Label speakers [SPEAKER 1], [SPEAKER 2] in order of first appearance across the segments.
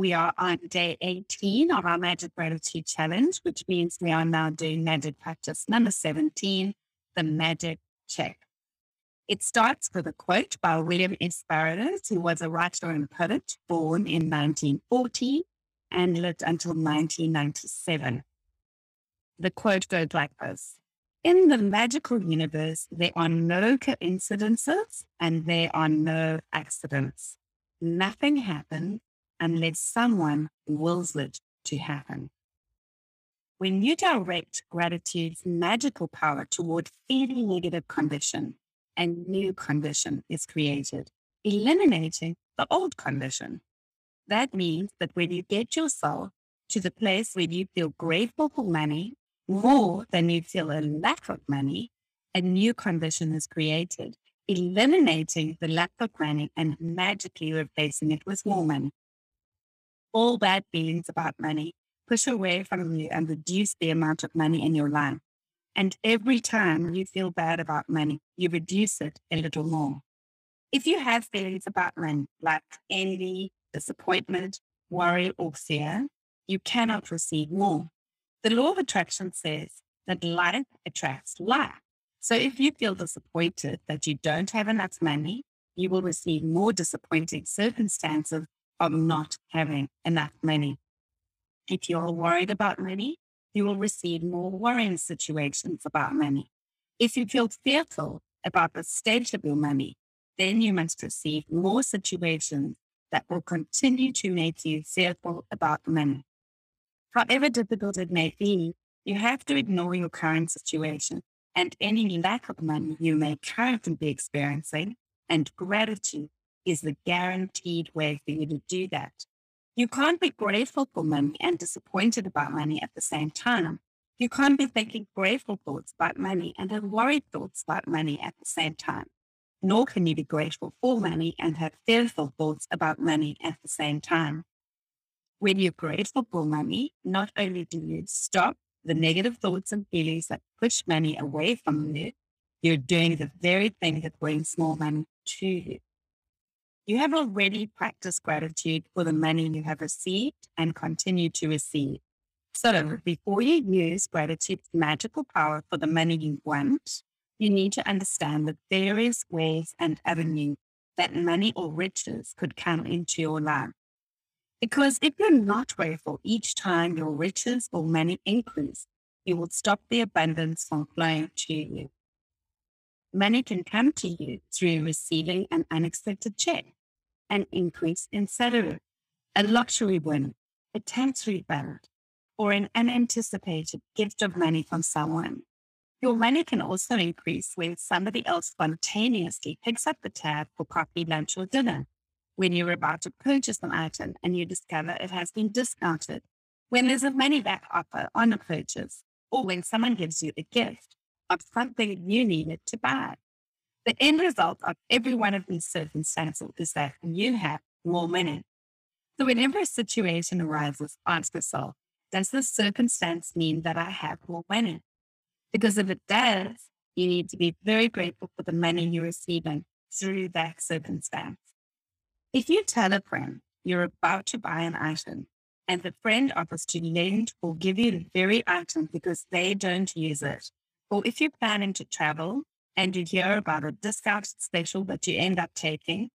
[SPEAKER 1] we are on day 18 of our Magic Gratitude Challenge, which means we are now doing magic practice number 17, the magic check. It starts with a quote by William S. Burroughs, who was a writer and poet born in 1940 and lived until 1997. The quote goes like this In the magical universe, there are no coincidences and there are no accidents. Nothing happens unless someone wills it to happen. When you direct gratitude's magical power toward any negative condition, a new condition is created, eliminating the old condition. That means that when you get yourself to the place where you feel grateful for money more than you feel a lack of money, a new condition is created, eliminating the lack of money and magically replacing it with more money. All bad feelings about money push away from you and reduce the amount of money in your life. And every time you feel bad about money, you reduce it a little more. If you have feelings about money like envy, disappointment, worry, or fear, you cannot receive more. The law of attraction says that life attracts life. So if you feel disappointed that you don't have enough money, you will receive more disappointing circumstances of not having enough money. If you're worried about money, you will receive more worrying situations about money. If you feel fearful about the state of your money, then you must receive more situations that will continue to make you fearful about money. However difficult it may be, you have to ignore your current situation and any lack of money you may currently be experiencing, and gratitude is the guaranteed way for you to do that. You can't be grateful for money and disappointed about money at the same time. You can't be thinking grateful thoughts about money and have worried thoughts about money at the same time nor can you be grateful for money and have fearful thoughts about money at the same time. When you're grateful for money, not only do you stop the negative thoughts and feelings that push money away from you, you're doing the very thing that brings more money to you. You have already practiced gratitude for the money you have received and continue to receive. So before you use gratitude's magical power for the money you want, you need to understand the various ways and avenues that money or riches could come into your life. Because if you're not grateful each time your riches or money increase, you will stop the abundance from flowing to you. Money can come to you through receiving an unexpected check, an increase in salary, a luxury win, a tax refund, or an unanticipated gift of money from someone. Your money can also increase when somebody else spontaneously picks up the tab for coffee, lunch, or dinner. When you're about to purchase an item and you discover it has been discounted. When there's a money back offer on a purchase, or when someone gives you a gift of something you needed to buy. The end result of every one of these circumstances is that you have more money. So whenever a situation arises, ask yourself, does this circumstance mean that I have more money? Because if it does, you need to be very grateful for the money you're receiving through that circumstance. If you tell a friend you're about to buy an item and the friend offers to lend or give you the very item because they don't use it, or if you're planning to travel and you hear about a discounted special that you end up taking,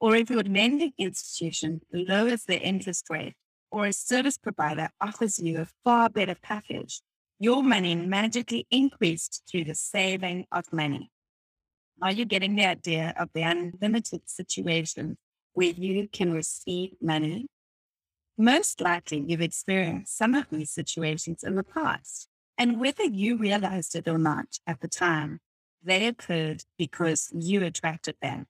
[SPEAKER 1] or if your lending institution lowers their interest rate, or a service provider offers you a far better package, your money magically increased through the saving of money. Are you getting the idea of the unlimited situation where you can receive money? Most likely you've experienced some of these situations in the past. And whether you realized it or not at the time, they occurred because you attracted them.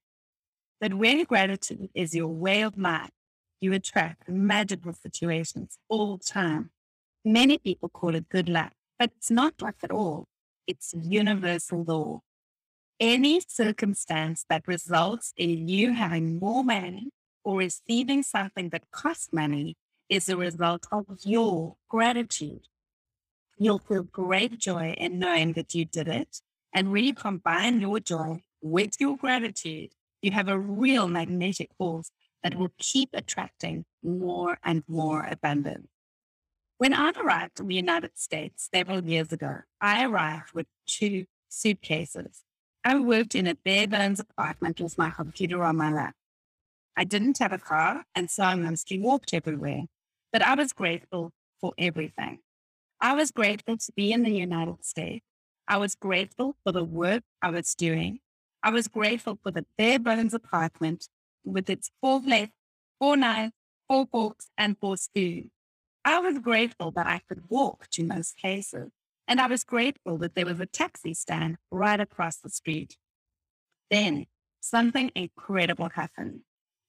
[SPEAKER 1] But when gratitude is your way of life, you attract magical situations all the time. Many people call it good luck. But it's not luck at all. It's universal law. Any circumstance that results in you having more money or receiving something that costs money is a result of your gratitude. You'll feel great joy in knowing that you did it. And when you combine your joy with your gratitude, you have a real magnetic force that will keep attracting more and more abundance. When I arrived in the United States several years ago, I arrived with two suitcases. I worked in a bare bones apartment with my computer on my lap. I didn't have a car, and so I mostly walked everywhere. But I was grateful for everything. I was grateful to be in the United States. I was grateful for the work I was doing. I was grateful for the bare bones apartment with its four plates, four knives, four forks, and four spoons. I was grateful that I could walk to most places, and I was grateful that there was a taxi stand right across the street. Then something incredible happened.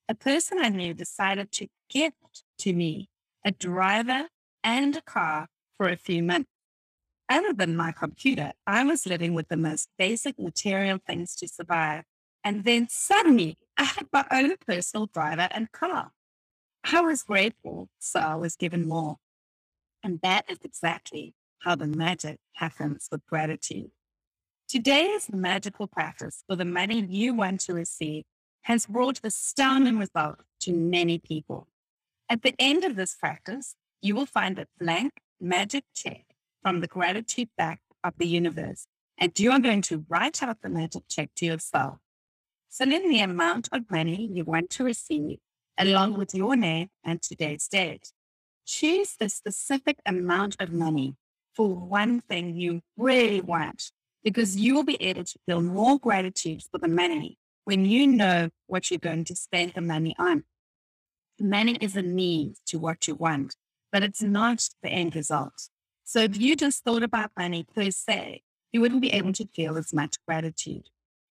[SPEAKER 1] A person I knew decided to gift to me a driver and a car for a few months. Other than my computer, I was living with the most basic material things to survive. And then suddenly I had my own personal driver and car. I was grateful, so I was given more. And that is exactly how the magic happens with gratitude. Today's magical practice for the money you want to receive has brought astounding results to many people. At the end of this practice, you will find a blank magic check from the gratitude back of the universe, and you are going to write out the magic check to yourself. Fill in the amount of money you want to receive along with your name and today's date. Choose the specific amount of money for one thing you really want because you will be able to feel more gratitude for the money when you know what you're going to spend the money on. Money is a means to what you want, but it's not the end result. So if you just thought about money per se, you wouldn't be able to feel as much gratitude.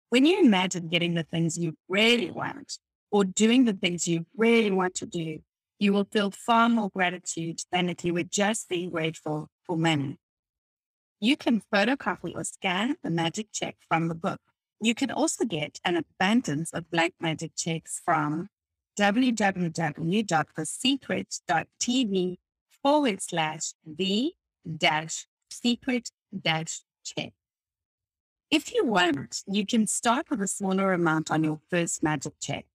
[SPEAKER 1] When you imagine getting the things you really want, or doing the things you really want to do, you will feel far more gratitude than if you were just being grateful for money. You can photocopy or scan the magic check from the book. You can also get an abundance of blank magic checks from www.thesecret.tv forward slash the dash secret dash check. If you want, you can start with a smaller amount on your first magic check.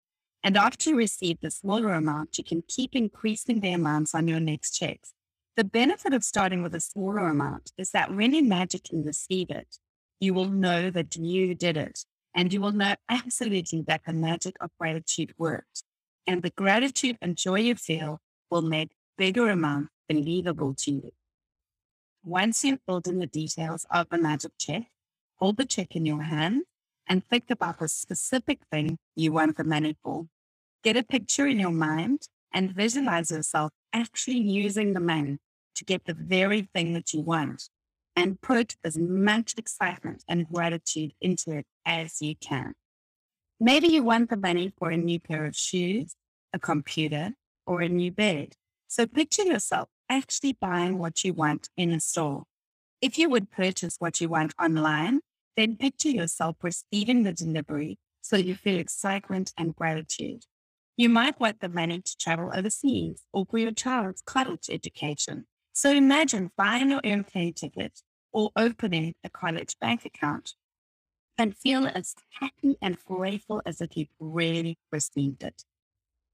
[SPEAKER 1] And after you receive the smaller amount, you can keep increasing the amounts on your next checks. The benefit of starting with a smaller amount is that when you magically receive it, you will know that you did it. And you will know absolutely that the magic of gratitude worked. And the gratitude and joy you feel will make bigger amounts believable to you. Once you've filled in the details of the magic check, hold the check in your hand and think about the specific thing you want the money for. Get a picture in your mind and visualize yourself actually using the money to get the very thing that you want and put as much excitement and gratitude into it as you can. Maybe you want the money for a new pair of shoes, a computer, or a new bed. So picture yourself actually buying what you want in a store. If you would purchase what you want online, then picture yourself receiving the delivery so you feel excitement and gratitude. You might want the money to travel overseas or for your child's college education. So imagine buying your airplane ticket or opening a college bank account and feel as happy and grateful as if you've really received it.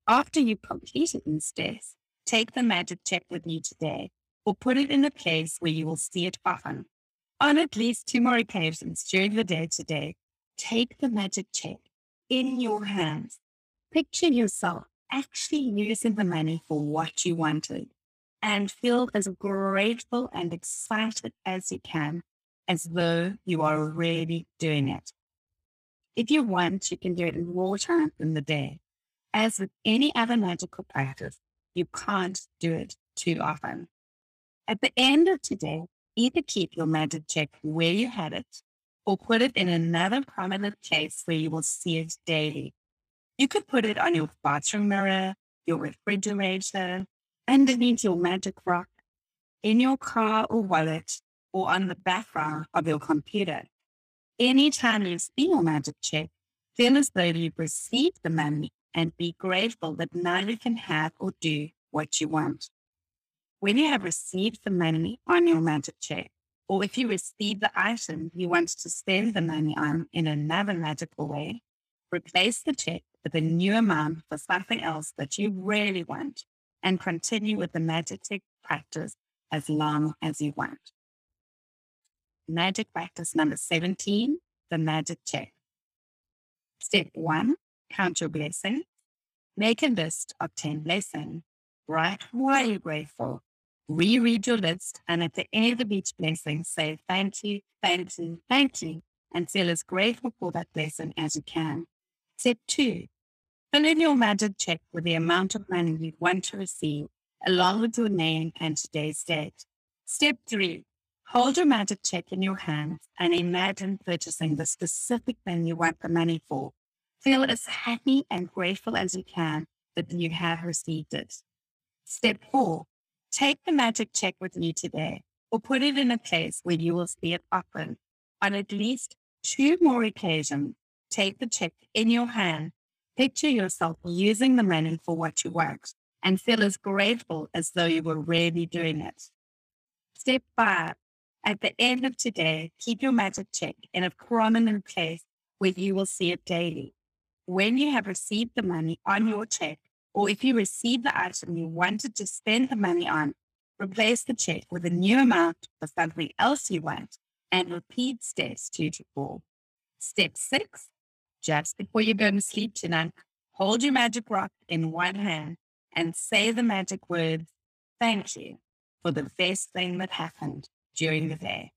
[SPEAKER 1] After you've completed these steps, take the magic check with you today or put it in a place where you will see it often on at least two more occasions during the day today, take the magic check in your hands. Picture yourself actually using the money for what you wanted and feel as grateful and excited as you can, as though you are already doing it. If you want, you can do it in more times in the day. As with any other magical practice, you can't do it too often. At the end of today, either keep your magic check where you had it or put it in another prominent place where you will see it daily. You could put it on your bathroom mirror, your refrigerator, underneath your magic rock, in your car or wallet, or on the background of your computer. Anytime you see your magic check, feel as though you've received the money and be grateful that now you can have or do what you want. When you have received the money on your magic check, or if you receive the item you want to spend the money on in another magical way, replace the check with a new amount for something else that you really want and continue with the magic check practice as long as you want. Magic practice number 17, the magic check. Step one, count your blessings. Make a list of 10 blessings. Write why you're grateful. Reread your list and at the end of each blessing, say thank you, thank you, thank you, and feel as grateful for that blessing as you can. Step two, fill in your magic check with the amount of money you want to receive, along with your name and today's date. Step three, hold your magic check in your hands and imagine purchasing the specific thing you want the money for. Feel as happy and grateful as you can that you have received it. Step four, take the magic check with you today or put it in a place where you will see it often. On at least two more occasions, take the check in your hand, picture yourself using the money for what you want, and feel as grateful as though you were really doing it. Step five, at the end of today, keep your magic check in a prominent place where you will see it daily. When you have received the money on your check, or if you receive the item you wanted to spend the money on, replace the check with a new amount for something else you want and repeat steps two to four. Step six, just before you go to sleep tonight, hold your magic rock in one hand and say the magic words, thank you for the best thing that happened during the day.